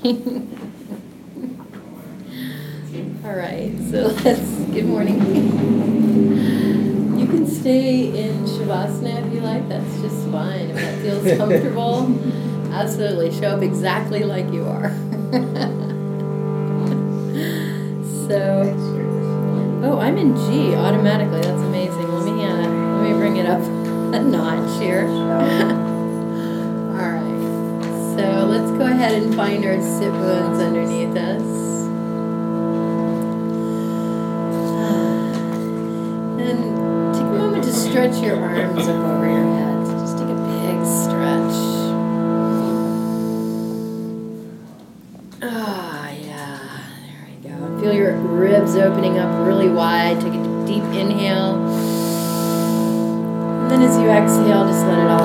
All right, so let's, good morning. You can stay in Shavasana if you like, that's just fine. If that feels comfortable, absolutely. Show up exactly like you are. so, oh, I'm in G automatically. That's amazing. Let me uh, let me bring it up a notch here. So let's go ahead and find our sit bones underneath us. And take a moment to stretch your arms up over your head. Just take a big stretch. Ah, yeah. There we go. Feel your ribs opening up really wide. Take a deep inhale. And then as you exhale, just let it all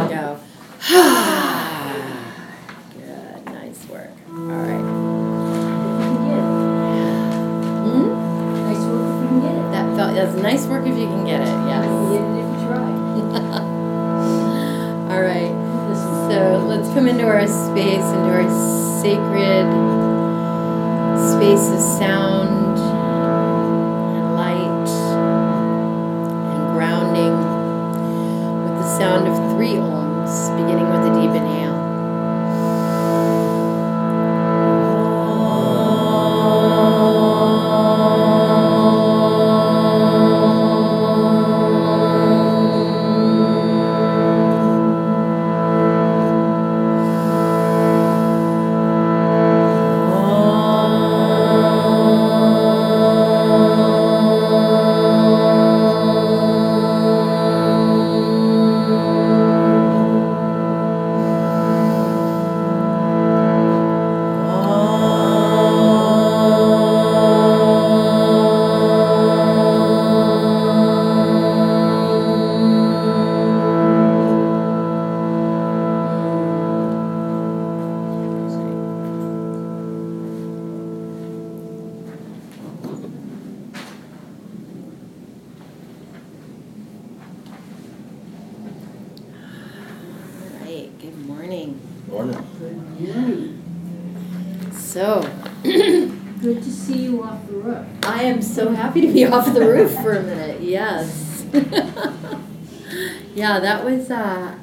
that was uh,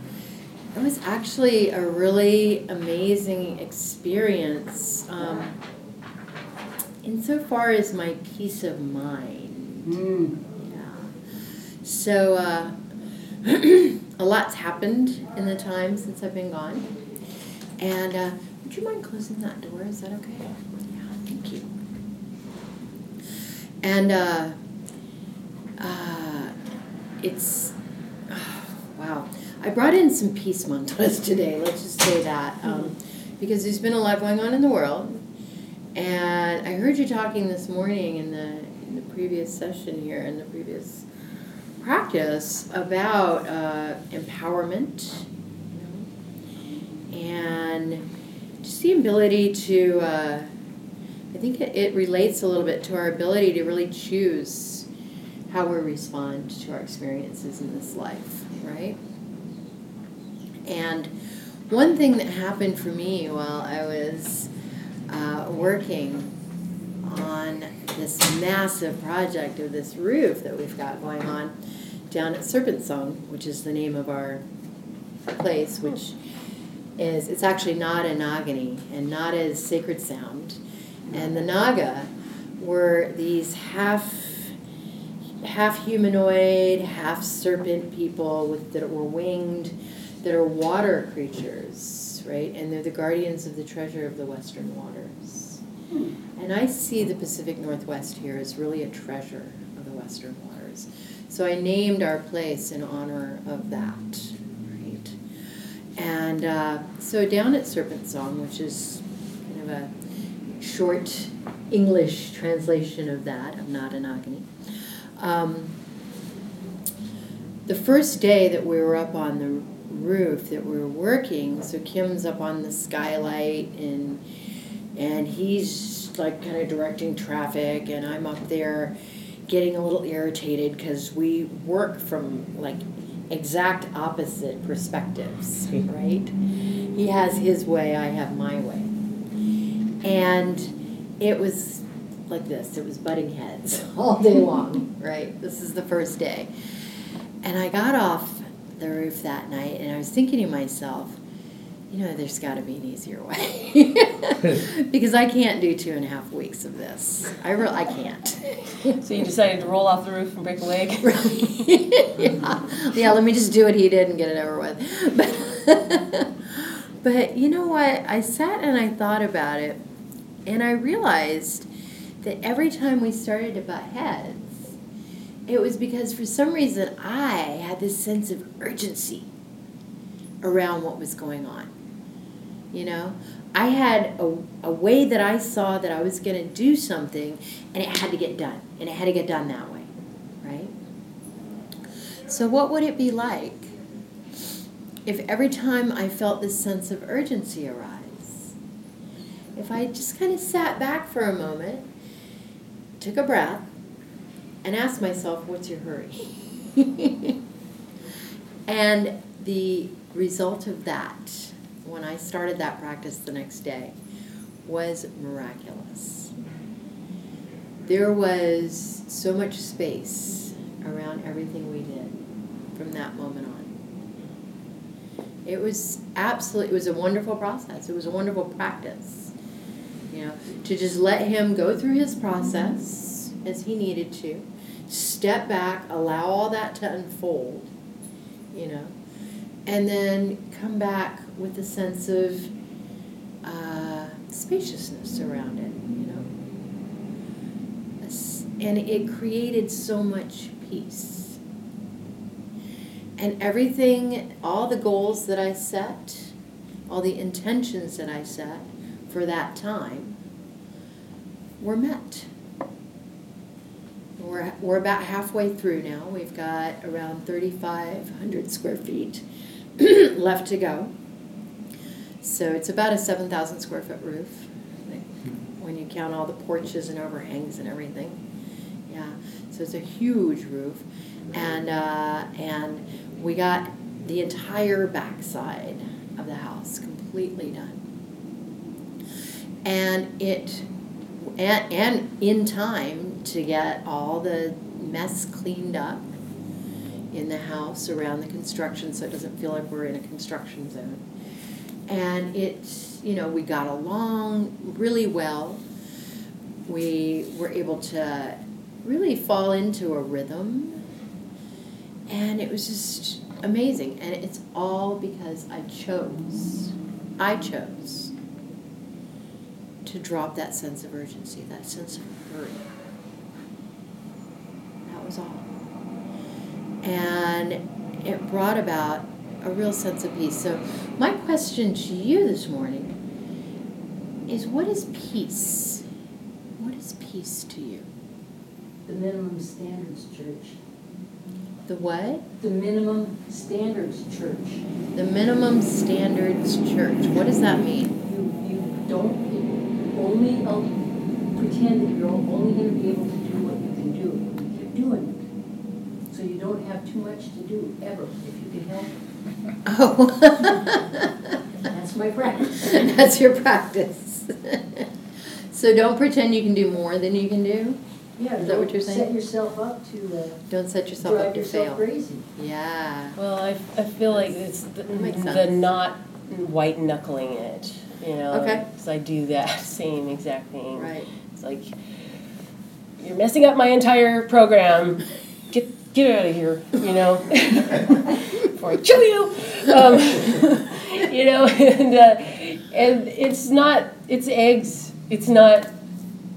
that was actually a really amazing experience. Um, insofar as my peace of mind. Mm. Yeah. So uh, a lot's happened in the time since I've been gone. And uh, would you mind closing that door? Is that okay? Yeah, thank you. And uh, uh, it's wow. I brought in some peace mantras today. Let's just say that um, because there's been a lot going on in the world, and I heard you talking this morning in the in the previous session here in the previous practice about uh, empowerment, you know, and just the ability to. Uh, I think it, it relates a little bit to our ability to really choose how we respond to our experiences in this life, right? And one thing that happened for me while I was uh, working on this massive project of this roof that we've got going on down at Serpent Song, which is the name of our place, which is it's actually Nada Nagini and not as sacred sound. And the Naga were these half half humanoid, half serpent people with that were winged, that are water creatures, right? And they're the guardians of the treasure of the western waters. And I see the Pacific Northwest here as really a treasure of the western waters. So I named our place in honor of that, right? And uh, so down at Serpent Song, which is kind of a short English translation of that, of Nadanagani. Um, the first day that we were up on the roof that we were working, so Kim's up on the skylight and and he's like kind of directing traffic and I'm up there getting a little irritated because we work from like exact opposite perspectives, right? He has his way, I have my way. And it was like this it was butting heads all day long, right? This is the first day. And I got off the roof that night and I was thinking to myself, you know, there's got to be an easier way. because I can't do two and a half weeks of this. I, re- I can't. So you decided to roll off the roof and break a leg? yeah. yeah, let me just do what he did and get it over with. But, but you know what? I sat and I thought about it, and I realized that every time we started to butt heads, it was because for some reason I had this sense of urgency around what was going on. You know, I had a, a way that I saw that I was going to do something, and it had to get done, and it had to get done that way, right? So, what would it be like if every time I felt this sense of urgency arise, if I just kind of sat back for a moment, took a breath, and asked myself, What's your hurry? and the result of that when I started that practice the next day was miraculous. There was so much space around everything we did from that moment on. It was absolutely, it was a wonderful process. It was a wonderful practice. You know, to just let him go through his process as he needed to, step back, allow all that to unfold, you know, and then come back with a sense of uh, spaciousness around it, you know. And it created so much peace. And everything, all the goals that I set, all the intentions that I set for that time were met. We're, we're about halfway through now. We've got around 3,500 square feet left to go. So it's about a 7,000 square foot roof when you count all the porches and overhangs and everything. Yeah, so it's a huge roof, and uh, and we got the entire backside of the house completely done, and it and and in time to get all the mess cleaned up in the house around the construction so it doesn't feel like we're in a construction zone. And it you know, we got along really well. We were able to really fall into a rhythm. And it was just amazing. And it's all because I chose, I chose to drop that sense of urgency, that sense of hurry. That was all and it brought about a real sense of peace. So, my question to you this morning is what is peace? What is peace to you? The minimum standards church. The what? The minimum standards church. The minimum standards church. What does that mean? You, you don't only pretend that you're only going to be able to do what you can do. You're doing it. So you don't have too much to do ever, if you can help it. Oh. That's my practice. That's your practice. so don't pretend you can do more than you can do. Yeah, Is that what you're saying? Set yourself up to uh, Don't set yourself up drive to yourself fail. crazy. Yeah. Well, I, I feel like it's the, the not white knuckling it, you know? Okay. Because I do that same exact thing. Right. It's like, you're messing up my entire program. Get, get out of here, you know? Before I kill you! Um, you know, and, uh, and it's not, it's eggs. It's not,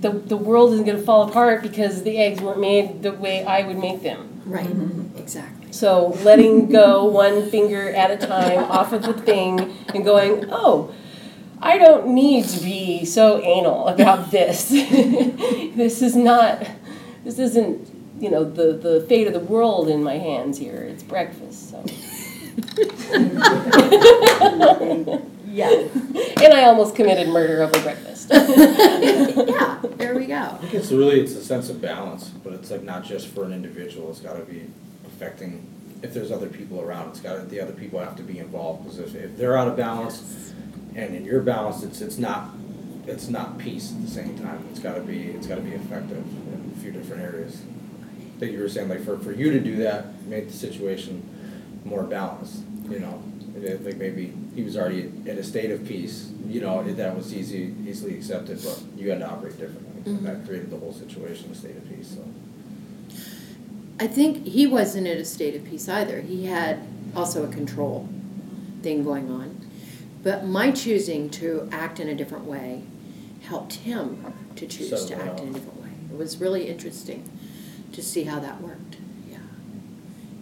the, the world isn't going to fall apart because the eggs weren't made the way I would make them. Right. Exactly. So letting go one finger at a time off of the thing and going, oh, I don't need to be so anal about this. this is not, this isn't, you know, the, the fate of the world in my hands here. It's breakfast, so. Yeah. And I almost committed murder over breakfast. yeah. There we go. I think it's really, it's a sense of balance, but it's like not just for an individual, it's gotta be affecting, if there's other people around, it's gotta, the other people have to be involved, because if, if they're out of balance, and in your balance, it's, it's not it's not peace at the same time. It's gotta be, it's gotta be effective in a few different areas. I think you were saying, like, for, for you to do that, make the situation more balanced, you know? I think maybe he was already in a state of peace, you know, that was easy, easily accepted, but you had to operate differently. And that created the whole situation, a state of peace, so. I think he wasn't in a state of peace either. He had also a control thing going on. But my choosing to act in a different way helped him to choose Settle to it act in a different way. It was really interesting to see how that worked. Yeah.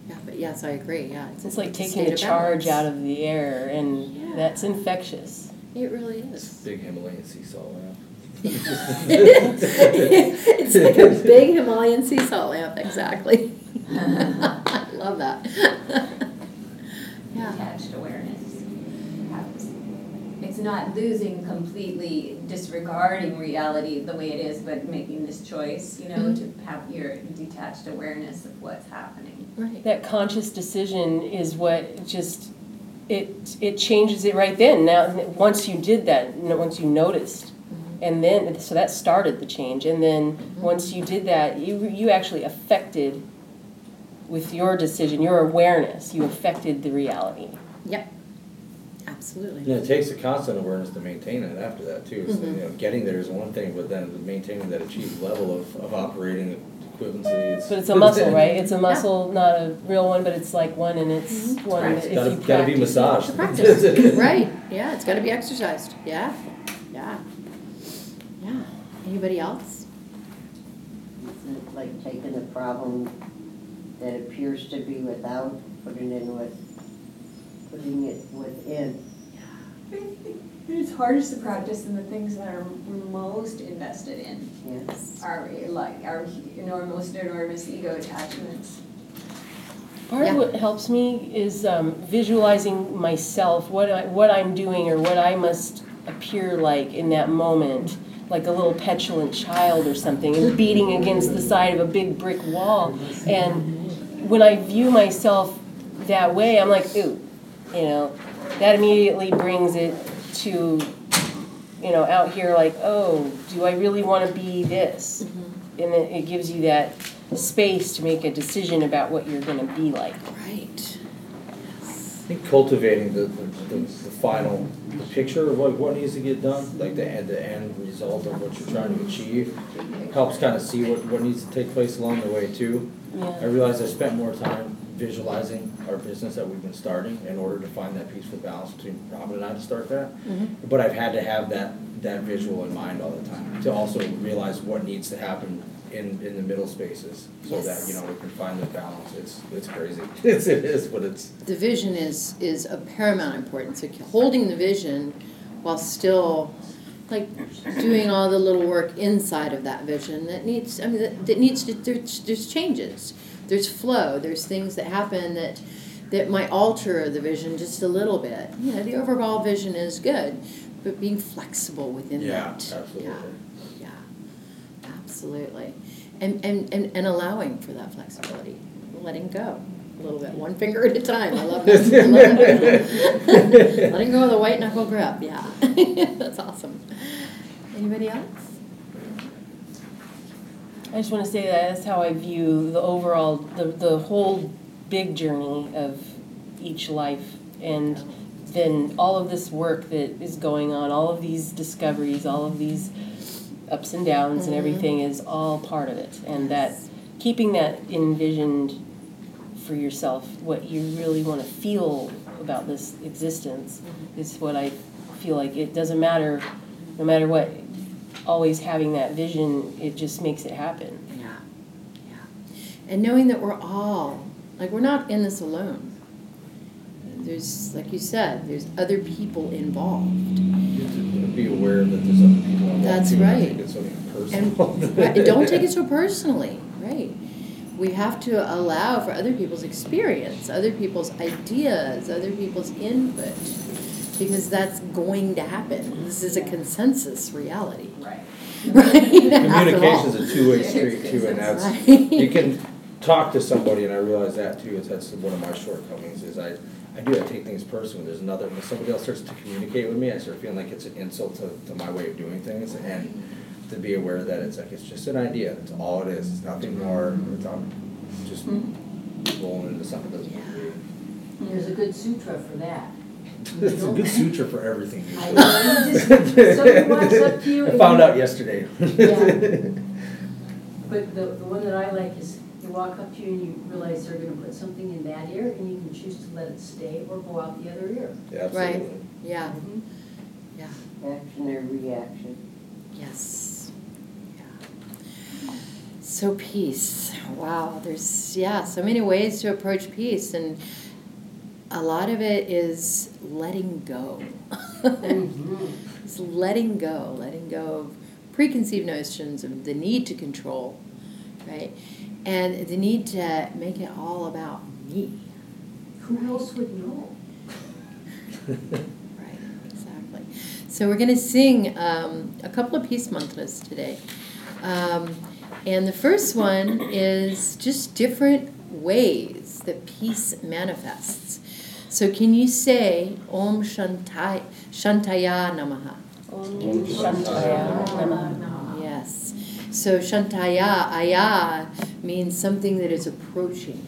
Yeah, but yes, I agree. Yeah. It's a- like a taking state the charge balance. out of the air, and Yeah. that's infectious. It really It's is. big Himalayan sea salt lamp. it's like a big Himalayan sea salt lamp, exactly. I love that. yeah. detached awareness. perhaps. It's not losing completely, disregarding reality the way it is, but making this choice, you know, Mhm. to have your detached awareness of what's happening. Right. That conscious decision is what just it it changes it right then. Now, once you did that, once you noticed, and then so that started the change. And then once you did that, you you actually affected with your decision, your awareness, you affected the reality. Yep. Absolutely. Yeah, it takes a constant awareness to maintain it after that too. So, Mhm. you know, getting there is one thing, but then maintaining that achieved level of, of operating equivalency is. But it's a muscle, right? It's a muscle, not a real one, but it's like one, and it's Mhm. one that Practice. if Gotta, gotta be massaged. It's a practice, right, yeah, it's gotta be exercised, yeah, yeah. Yeah, anybody else? Is it like taking a problem that appears to be without, putting in with, putting it within? It's hardest to practice in the things that are most invested in, Yes. our, like, our enormous, enormous ego attachments. Part of what helps me is um, visualizing myself, what I, what I'm doing or what I must appear like in that moment, like a little petulant child or something, and beating against the side of a big brick wall. And when I view myself that way, I'm like, ooh, you know, that immediately brings it to, you know, out here like, oh, do I really want to be this? Mm-hmm. And then it gives you that space to make a decision about what you're going to be like. Right. I think cultivating the, the, the, the final, picture of what, what needs to get done, like the end, the end result of what you're trying to achieve, helps kind of see what, what needs to take place along the way too. I Yeah. realized I spent more time visualizing our business that we've been starting in order to find that peaceful balance between Robin and I to start that. Mm-hmm. But I've had to have that, that visual in mind all the time, to also realize what needs to happen in, in the middle spaces, so that, you know, we can find the balance, it's, it's crazy, it's, it is, but it's, The vision is, is of paramount importance, like holding the vision while still, like, doing all the little work inside of that vision that needs, I mean, that, that needs to, there's, there's changes. There's flow, there's things that happen that, that might alter the vision just a little bit. You know, the overall vision is good, but being flexible within yeah, that. absolutely. Yeah, yeah, absolutely. And, and, and, and allowing for that flexibility, letting go a little bit, one finger at a time. I love that. I love that. Letting go of the white knuckle grip, yeah. That's awesome. Anybody else? I just want to say that that's how I view the overall, the, the whole big journey of each life. And then all of this work that is going on, all of these discoveries, all of these ups and downs and Mhm. everything is all part of it. And that keeping that envisioned for yourself, what you really want to feel about this existence is what I feel like it doesn't matter, no matter what, always having that vision, it just makes it happen. Yeah, yeah. And knowing that we're all, like, we're not in this alone. There's, like you said, there's other people involved. You have to be aware that there's other people involved. That's too, and right. Take it so And personal. right, don't take it so personally, right? We have to allow for other people's experience, other people's ideas, other people's input, because that's going to happen. This is a consensus reality, Right. right? After all. Communication's a two-way street too, and that's, Right. you can talk to somebody, and I realize that too, is that's one of my shortcomings, is I, I do, I take things personally, there's another, when somebody else starts to communicate with me, I start feeling like it's an insult to, to my way of doing things, and to be aware that it's like, it's just an idea, that's all it is, it's nothing more, it's, I'm just mm-hmm. rolling into something that doesn't need to be. There's a good sutra for that. It's a good suture for everything. I know, you just- somebody walks up to you I and found you- out yesterday. Yeah. But the, the one that I like is, you walk up to you and you realize they're gonna put something in that ear, and you can choose to let it stay or go out the other ear. Absolutely. Yeah, mm-hmm. yeah, Action or reaction. yes. Yeah. So peace, wow, there's, yeah, so many ways to approach peace and a lot of it is letting go. It's letting go, letting go of preconceived notions of the need to control, right? And the need to make it all about me. Who else would know? Right, exactly. So we're going to sing um, a couple of peace mantras today. Um, and the first one is just different ways that peace manifests. So can you say Om Shantai, Shantaya Namaha? Om Shantaya Namaha. Yes. So Shantaya, Aya, means something that is approaching,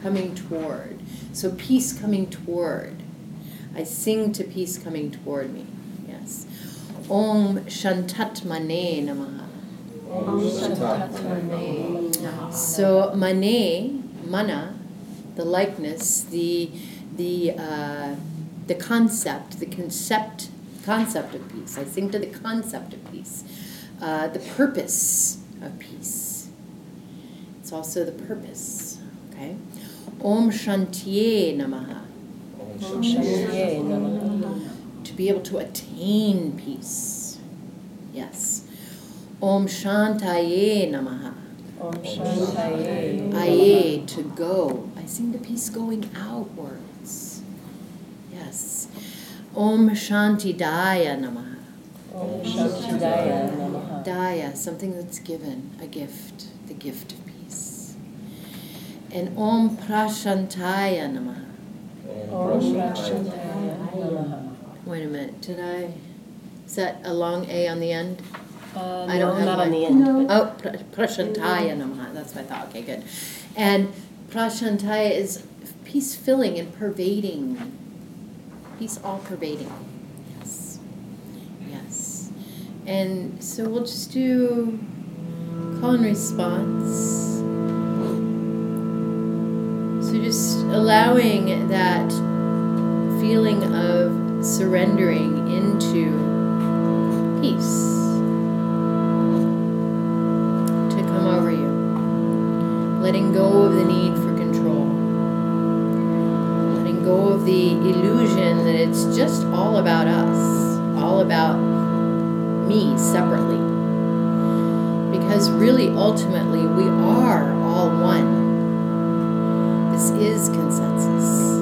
coming toward. So peace coming toward. I sing to peace coming toward me. Yes. Om Shantatmane Namaha. Om Shantatmane Namaha. So mane, mana, the likeness, the the uh, the concept, the concept concept of peace. I sing to the concept of peace, uh, the purpose of peace. It's also the purpose. Okay. Om Shantiye Namaha. Om Shantiye Namaha. To be able to attain peace. Yes. Om Shantaye Namaha. Om Shantaye. Aye, to go. I sing the peace going outwards. Yes. Om Shanti Daya Namaha. Om Shantidaya Namaha. Daya, something that's given, a gift, the gift of peace. And Om Prashantaya Namaha. Om Shantaya Namaha. Wait a minute, did I? Is that a long A on the end? Uh, I don't no, have not on the end, No. Oh, Prashantaya Namaha, that's what I thought, okay, good. And Prashantaya is peace filling and pervading, peace all pervading. Yes, yes. And so we'll just do call and response. So just allowing that feeling of surrendering into peace Letting go of the need for control. Letting go of the illusion that it's just all about us, all about me separately. Because really, ultimately, we are all one. This is consensus.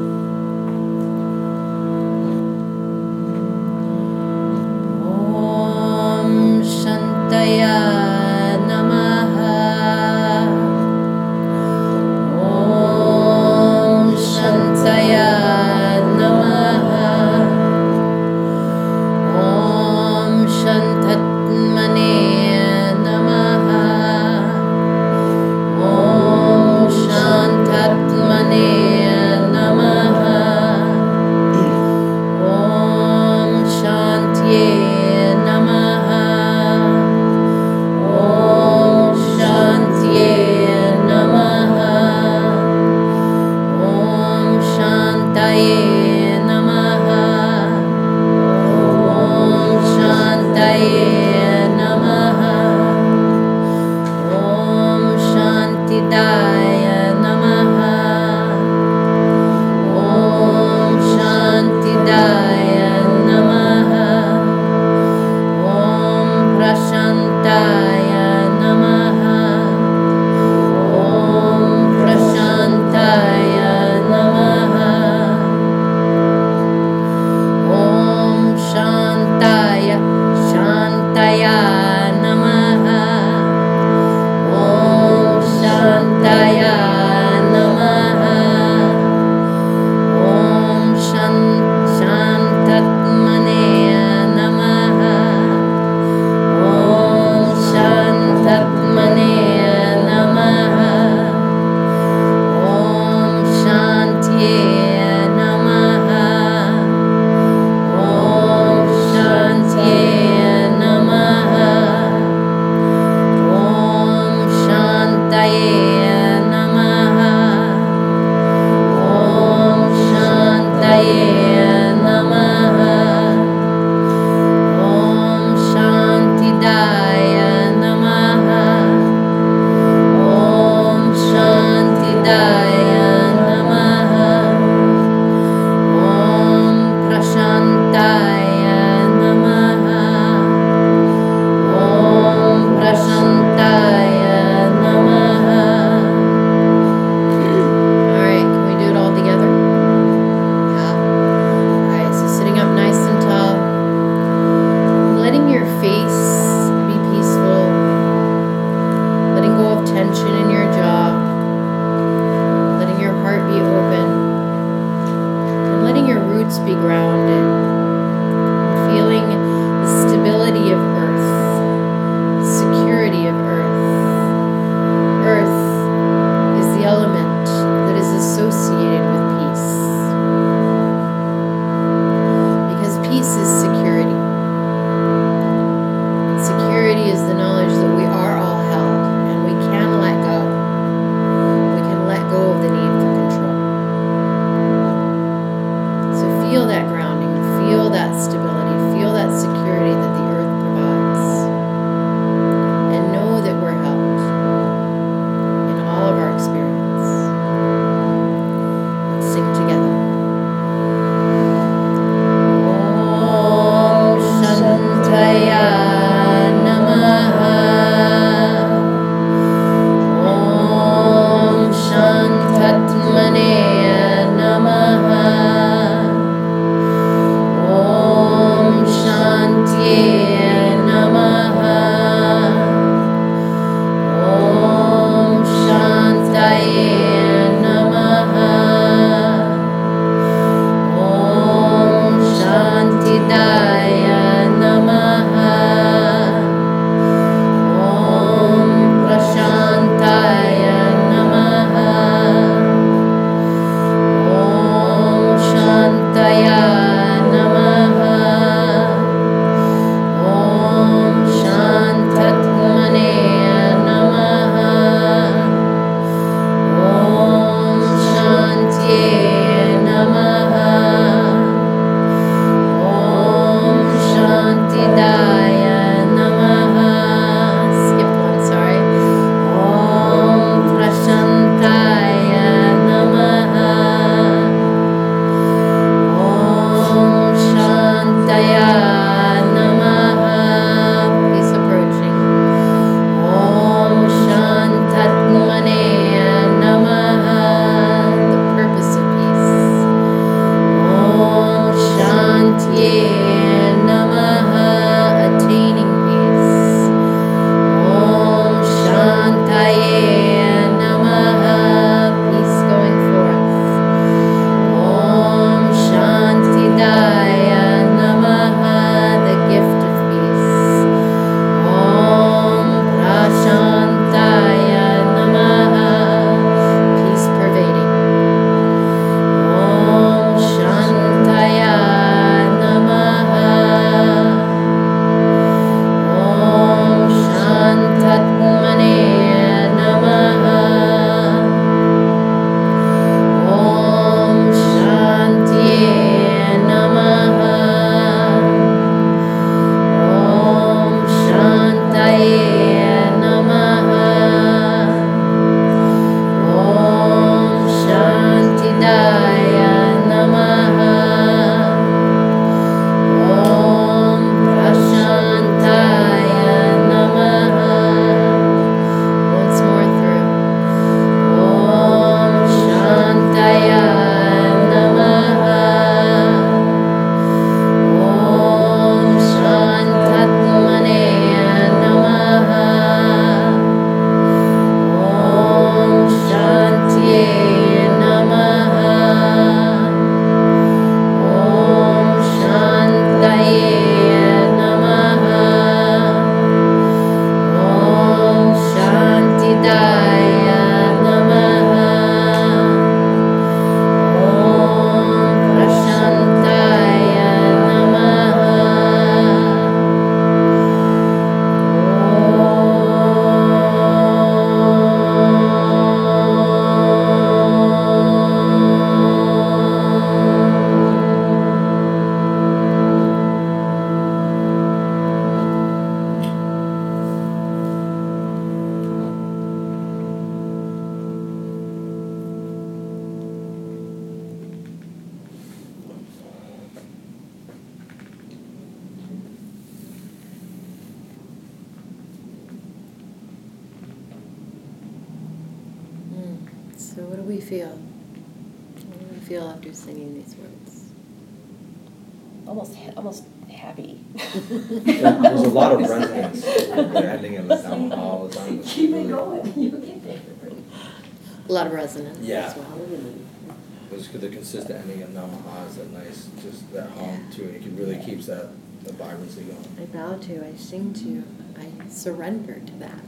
The vibrancy. I bow to, I sing to, I surrender to that.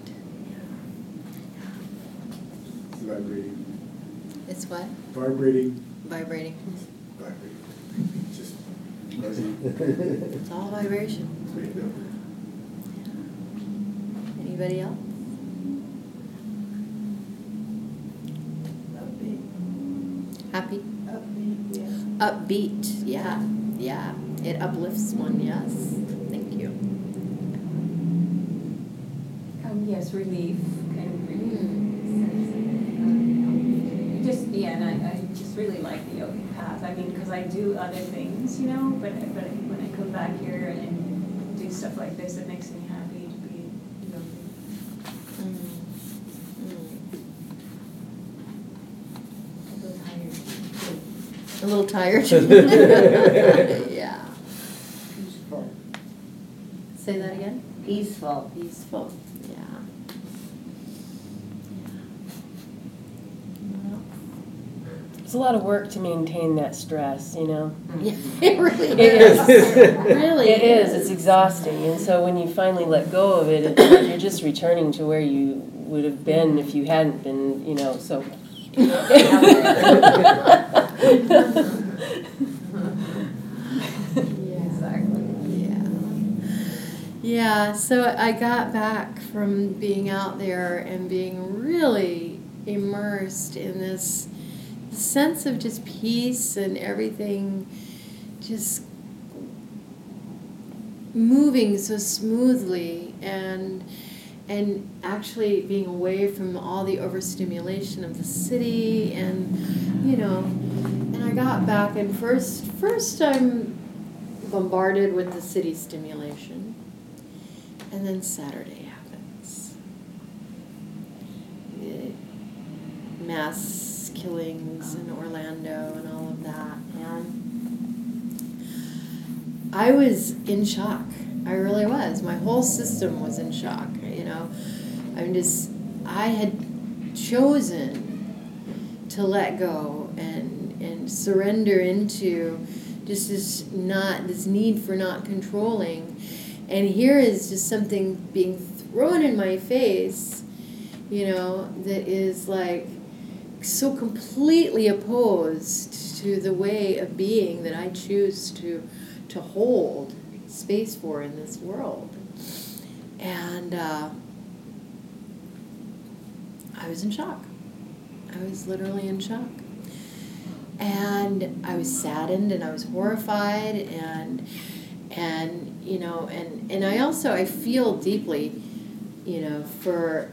Vibrating, It's what? vibrating, Vibrating. vibrating, just buzzing. It's all vibration. Anybody else? Happy? Upbeat, yeah, yeah. It uplifts one, yes. Thank you. Yes, relief, kind of relief. Mm. um, Just, yeah, and I, I just really like the yoga path, I mean, because I do other things, you know, but, but when I come back here and do stuff like this, it makes me happy to be, you Mm. Mm. a little tired. A little tired? Yeah. Peaceful, Say that again? peaceful. Peaceful, yeah. Yeah. It's a lot of work to maintain that stress, you know? Yeah, it really It is. is. Really It is, it's exhausting, and so when you finally let go of it, it's like you're just returning to where you would have been if you hadn't been, you know, so. Exactly. Yeah. Yeah, so I got back from being out there and being really immersed in this sense of just peace and everything just moving so smoothly and and actually being away from all the overstimulation of the city and you know and I got back and first first I'm bombarded with the city stimulation. And then Saturday happens. Mass killings in Orlando and all of that and I was in shock. I really was. My whole system was in shock. You know, I'm just. I had chosen to let go and and surrender into just this not this need for not controlling, and here is just something being thrown in my face, you know, that is like so completely opposed to the way of being that I choose to to hold space for in this world. And uh, I was in shock. I was literally in shock. And I was saddened and I was horrified and and you know and and I also I feel deeply you know for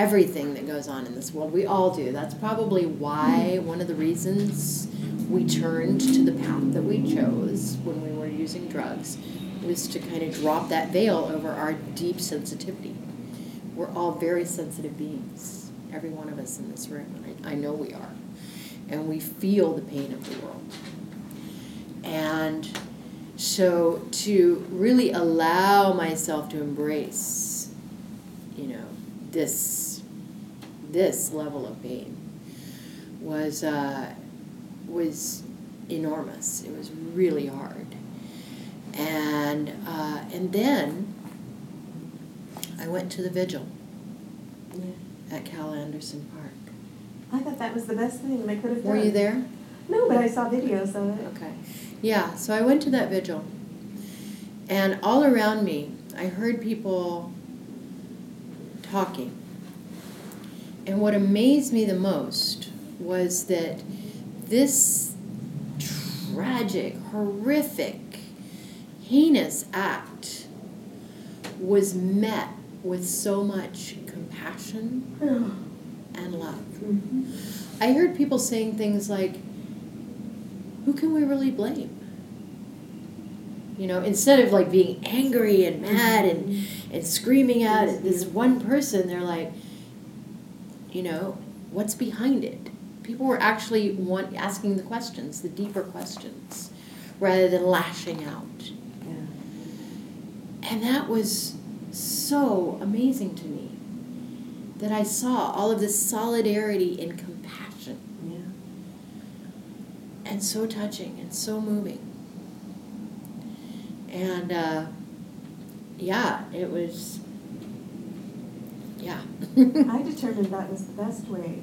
everything that goes on in this world. We all do. That's probably why one of the reasons we turned to the path that we chose when we were using drugs was to kind of drop that veil over our deep sensitivity. We're all very sensitive beings, every one of us in this room, I, I know we are. And we feel the pain of the world. And so to really allow myself to embrace, you know, this this level of pain was uh, was enormous. It was really hard, and uh, and then I went to the vigil at Cal Anderson Park. I thought that was the best thing I could have done. Were you there? No, but I saw videos of it. Okay. Yeah, so I went to that vigil. And all around me, I heard people talking. And what amazed me the most was that this tragic, horrific, heinous act was met with so much compassion and love. Mm-hmm. I heard people saying things like, who can we really blame? You know, instead of like being angry and mad and, mm-hmm. and screaming at this one person, they're like, you know, what's behind it. People were actually want, asking the questions, the deeper questions, rather than lashing out. And that was so amazing to me that I saw all of this solidarity and compassion Yeah. and so touching and so moving. And uh, yeah, it was, yeah. I determined that was the best way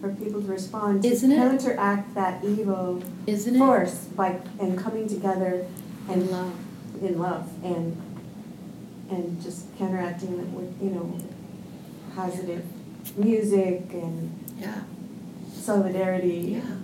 for people to respond, to Isn't it? counteract that evil Isn't it? force by, and coming together And and love. in love and, and just counteracting it with, you know, positive music and Yeah, solidarity. yeah.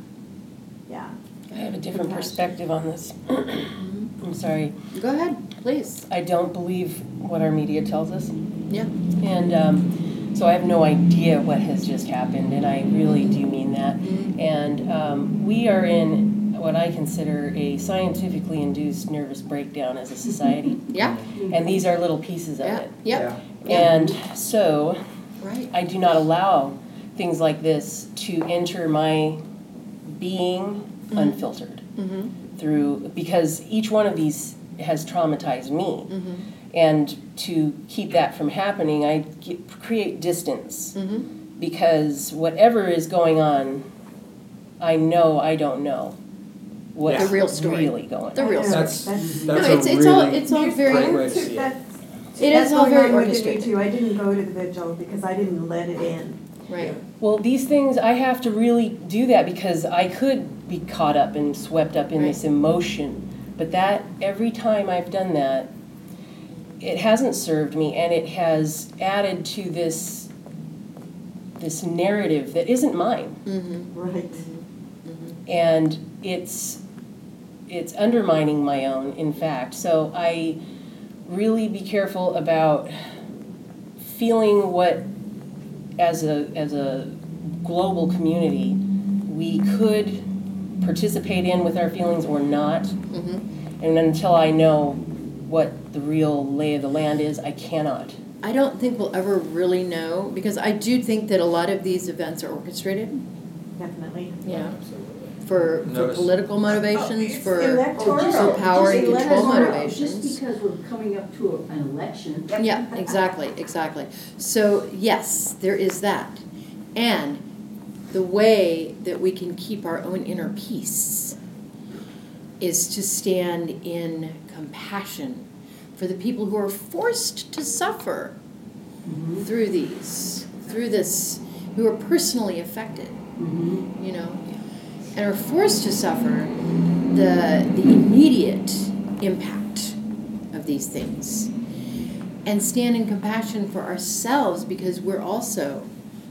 Yeah. I have a different perspective on this. I'm mm-hmm. sorry. Go ahead, please. I don't believe what our media tells us. Yeah. And um, so I have no idea what has just happened, and I really do mean that. Mhm. And um, we are in what I consider a scientifically induced nervous breakdown as a society. Yeah, and these are little pieces of yeah, it. yep, And so right. I do not allow things like this to enter my being Mhm. unfiltered Mm-hmm, through because each one of these has traumatized me. And to keep that from happening, I get, create distance mm-hmm. because whatever is going on, I know I don't know what's The real story. really going The on. The real I know, That's, that's- No, that's it's, a it's all, really it's all very, great way to see it. that- It that's is all very on orchestrated. too. I didn't go to the vigil because I didn't let it in. right, Well, these things, I have to really do that because I could be caught up and swept up in this emotion. But that, every time I've done that, it hasn't served me and it has added to this, this narrative that isn't mine. mm-hmm, Right. mm-hmm. And it's, it's undermining my own, in fact. So I really be careful about feeling what, as a, as a global community, we could participate in with our feelings or not. Mm-hmm. And until I know what the real lay of the land is, I cannot. I don't think we'll ever really know, because I do think that a lot of these events are orchestrated, Definitely. yeah, Absolutely. for, for Notice- political oh, motivations, for, Electoral. for power and Just control us know, motivations. Just because we're coming up to an election. Yeah, exactly, exactly. So, yes, there is that. And the way that we can keep our own inner peace is to stand in compassion for the people who are forced to suffer Mhm. through these, through this, who are personally affected, Mhm. you know, and are forced to suffer the, the immediate impact of these things and stand in compassion for ourselves because we're also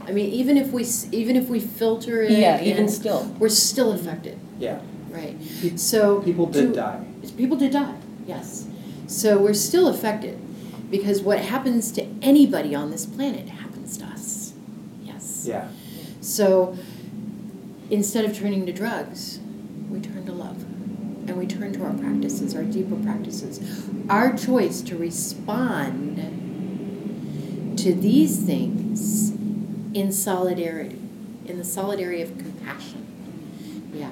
i mean even if we even if we filter it Yeah, even still. we're still affected Yeah, right Pe- so people did to- die. people did die yes so we're still affected because what happens to anybody on this planet happens to us yes Yeah, so instead of turning to drugs, we turn to love. And we turn to our practices, our deeper practices. Our choice to respond to these things in solidarity, in the solidarity of compassion. Yeah.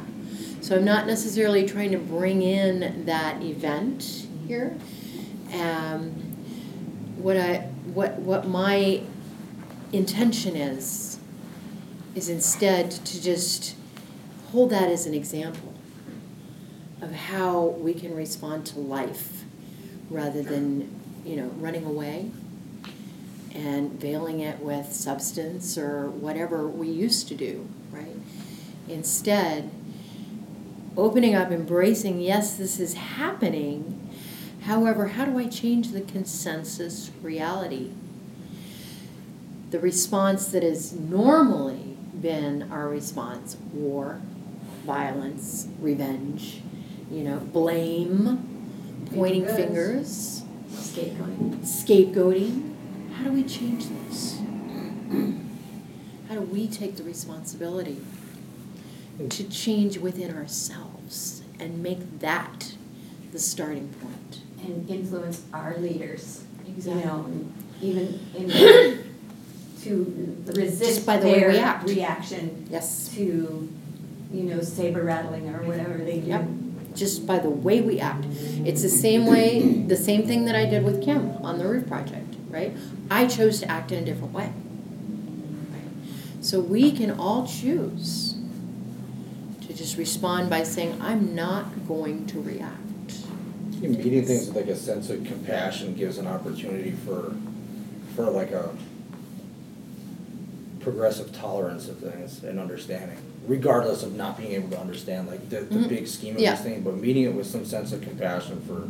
So I'm not necessarily trying to bring in that event here. Um, what I what what my intention is is instead to just hold that as an example of how we can respond to life rather than, you know, running away and veiling it with substance or whatever we used to do, right? Instead, opening up, embracing, yes, this is happening. However, how do I change the consensus reality? The response that has normally been our response war, violence, revenge, you know, blame, pointing Fingers. fingers, Scapegoating. scapegoating. How do we change this? How do we take the responsibility to change within ourselves and make that the starting point? And influence our leaders, you know, even in, to resist by the way we their act. reaction Yes. to, you know, saber rattling or whatever they do. Yep. Just by the way we act. It's the same way, the same thing that I did with Kim on the roof project, right? I chose to act in a different way. Right? So we can all choose just respond by saying, I'm not going to react. Meeting things with like a sense of compassion gives an opportunity for, for like a progressive tolerance of things and understanding, regardless of not being able to understand like the, the Mhm. big scheme of Yeah. this thing, but meeting it with some sense of compassion for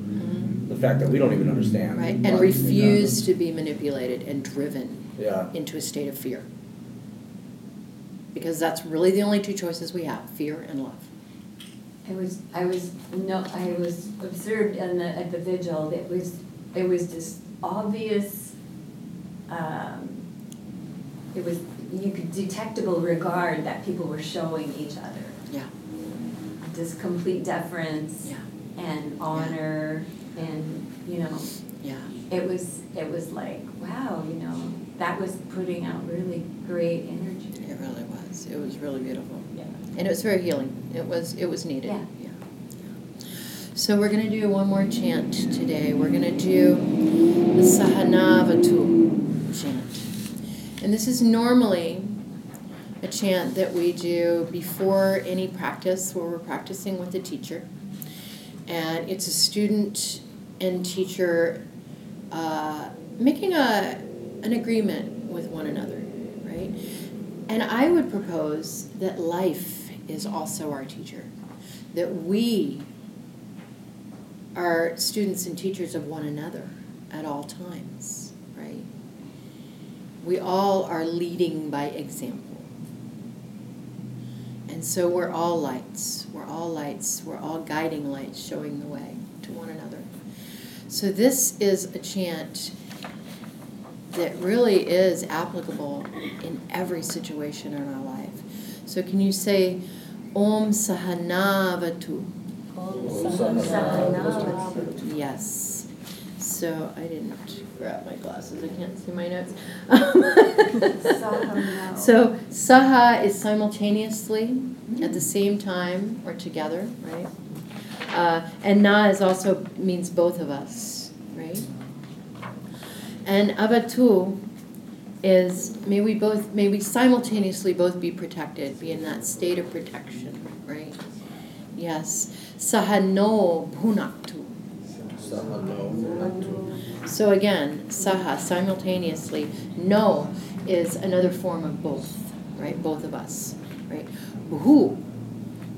the fact that we don't even understand. Right? And refuse to be manipulated and driven Yeah, into a state of fear. Because that's really the only two choices we have fear and love. I was, I was, no, I was observed in the, at the vigil, it was, it was just obvious, um, it was, you could detectable regard that people were showing each other. Yeah. Just complete deference Yeah. and honor and, you know, Yeah. It was, it was like, wow, you know, that was putting out really great energy. It really was. It was really beautiful. Yeah. And it was very healing. It was it was needed. Yeah. So we're gonna do one more chant today. We're gonna do the Sahanavatu chant. And this is normally a chant that we do before any practice where we're practicing with a teacher. And it's a student and teacher uh, making a, an agreement with one another, right? And I would propose that life is also our teacher, that we are students and teachers of one another at all times, right? We all are leading by example. And so we're all lights. We're all lights. We're all guiding lights showing the way. So this is a chant that really is applicable in every situation in our life. So can you say Om Sahanavatu? Yes. So I didn't grab my glasses. I can't see my notes. so Saha is simultaneously at the same time or together, right? Uh, and Na is also means both of us, right? And Avatu is may we both may we simultaneously both be protected, be in that state of protection, right? Yes. Sahano bhunaktu. Sahano. So again, saha simultaneously. No is another form of both, right? Both of us, right? Bhu.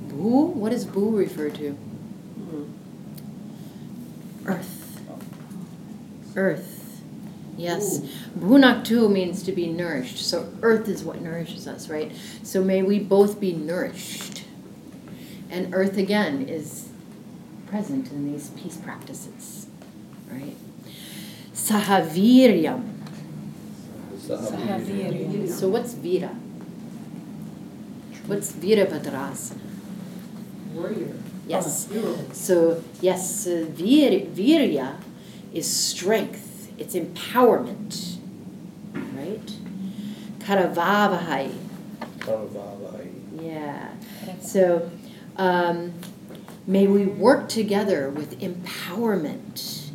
Bhu. What does bhu refer to? Earth. Earth. Yes. Bhunaktu means to be nourished. So earth is what nourishes us, right? So may we both be nourished. And earth again is present in these peace practices, right? Sahaviryam. Sahavirya. So what's Vira? What's Virabhadrasana? Warrior. Yes. So yes, uh, vir, virya is strength. It's empowerment, right? Karavavahai. Karavavai. Yeah. So um, may we work together with empowerment.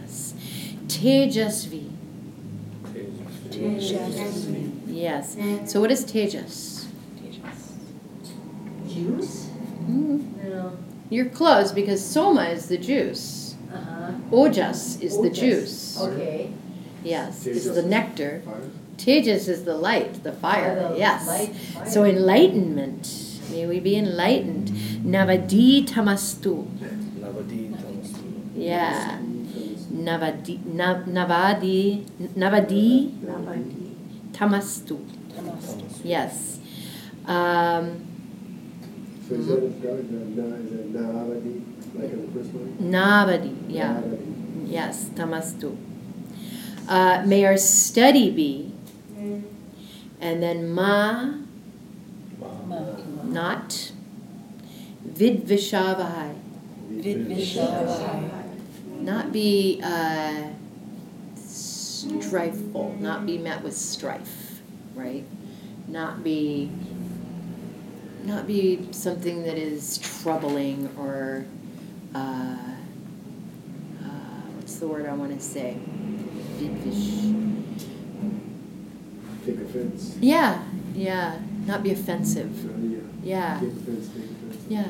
Yes. Tejasvi. Tejasvi. Yes. So what is Tejas? Juice? Mm, No. You're close because soma is the juice. Uh-huh. Ojas is the juice. Okay. Yes, is Tejas the is nectar. Tejas is the light, the fire. Oh, the yes. light, fire. So enlightenment. May we be enlightened. Navadi tamastu. Navadi Tamastu. Yeah. Navadi nav, navadi navadi Navadi. tamastu. Yes. Um, navadi. Yeah. Naavadi. Yes. Tamastu. Uh, may our study be, and then ma Ma. not vidvishavahai. Vidvishavahai. Not be uh, s- strifeful, not be met with strife, right? Not be not be something that is troubling or uh, uh, what's the word I want to say? Take offense. Yeah, yeah, not be offensive. So, yeah. Yeah. Take offense, take offense. Yeah,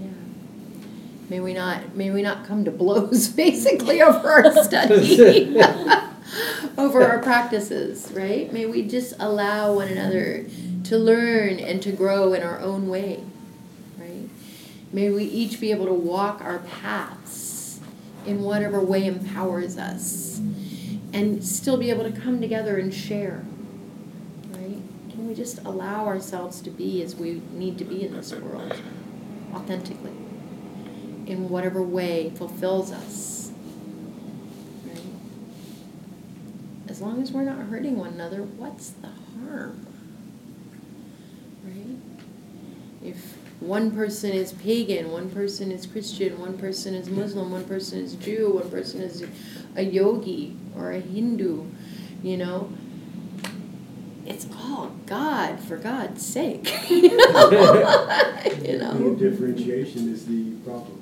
yeah. May we not, may we not come to blows basically over our study, over our practices, right? May we just allow one another to learn and to grow in our own way, right? May we each be able to walk our paths in whatever way empowers us and still be able to come together and share, right? Can we just allow ourselves to be as we need to be in this world, authentically, in whatever way fulfills us, right? As long as we're not hurting one another, what's the harm? Right? If one person is pagan, one person is Christian, one person is Muslim, one person is Jew, one person is a yogi or a Hindu, you know, it's all God for God's sake. you know? You know? The differentiation is the problem.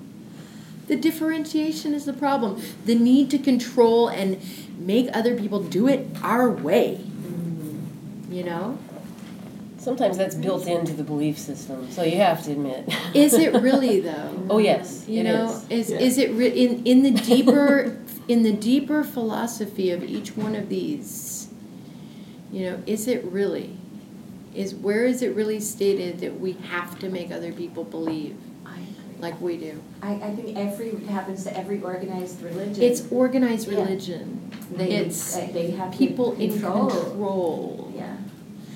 The differentiation is the problem. The need to control and make other people do it our way. You know? Sometimes that's built into the belief system, so you have to admit. Is it really though? Oh, yes, You it know, is. is is it re- in in the deeper in the deeper philosophy of each one of these? You know, is it really? Is where is it really stated that we have to make other people believe like we do? I, I think every, happens to every organized religion. It's organized Yeah. religion. They, it's uh, they have People in control. control. Yeah.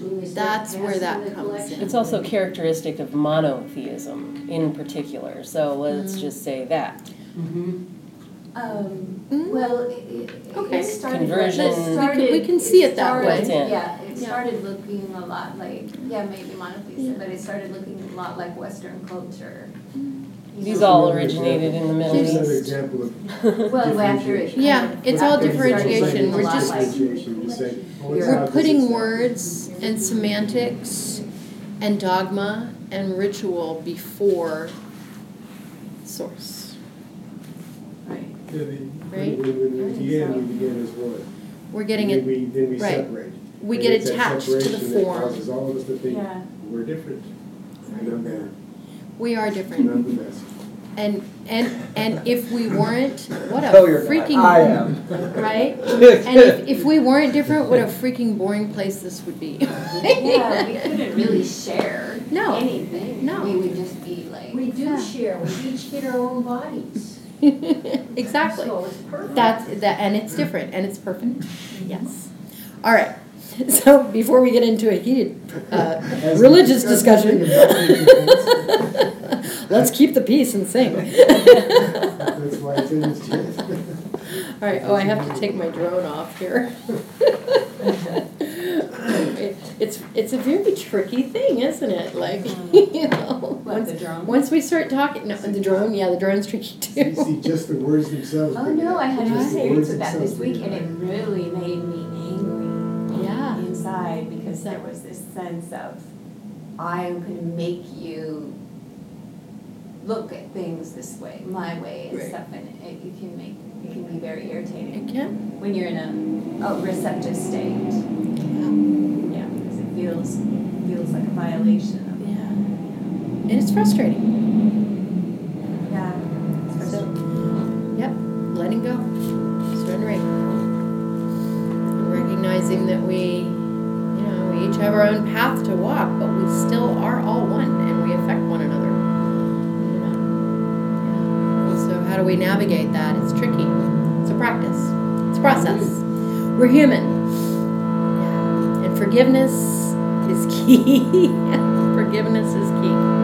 When we start That's where that comes in. It's also characteristic of monotheism in particular, so let's Mm. just say that. Mhm. Um, Mm. well, it, it, Okay. it started. Conversion. It We can- we can see it that started- way. Yeah. Yeah, it Yeah. started looking a lot like, yeah, maybe monotheism, Yeah. but it started looking a lot like Western culture. You These all originated in the Middle There's Another East. example of. Well, after it. differentiation. Yeah, kind of- it's all after it started differentiation. We're just- Differentiation, you say, oh, it's You're not We're this, putting words and semantics and dogma and ritual before source. Right. Yeah, the- Right? When, when we began, we began as one. We're getting Then it, we, then we right. separate. we And get it's that attached to the separation that form. Causes all of us to think, Yeah. we're different, and I'm better, We are different. I'm the best. And, and, and if we weren't, what a No, you're not. freaking. I am. Right? And if, if we weren't different, what a freaking boring place this would be. Yeah, we couldn't really share No. anything. No. We would just be like. We do share, we each get our own bodies. Exactly. So it's perfect. That's, that, and it's different, and it's perfect, yes. All right, so before we get into a heated, uh, religious discussion, let's keep the peace and sing. That's why it's in this. All right, oh, I have to take my drone off here. It's, it's a very tricky thing, isn't it? Like, you know, What, once, the drone? once we start talking, no, the drone, yeah, the drone's tricky You too. see, just the words themselves. Oh no. I had Just the experience words with that this week and it really made me angry Yeah, inside because there was this sense of I'm gonna make you look at things this way, my way and Right. stuff and it, it can make, it can be very irritating it can, when you're in a, a receptive state. yeah, Yeah, because it feels, feels like a violation of. yeah. And it's frustrating. Yeah. it's So, yep, letting go, surrendering. Recognizing that we, you know, we each have our own path to walk, but we still are all one and we affect one another. So how do we navigate that? It's tricky. It's a practice. It's a process. We're human. And forgiveness is key. forgiveness is key.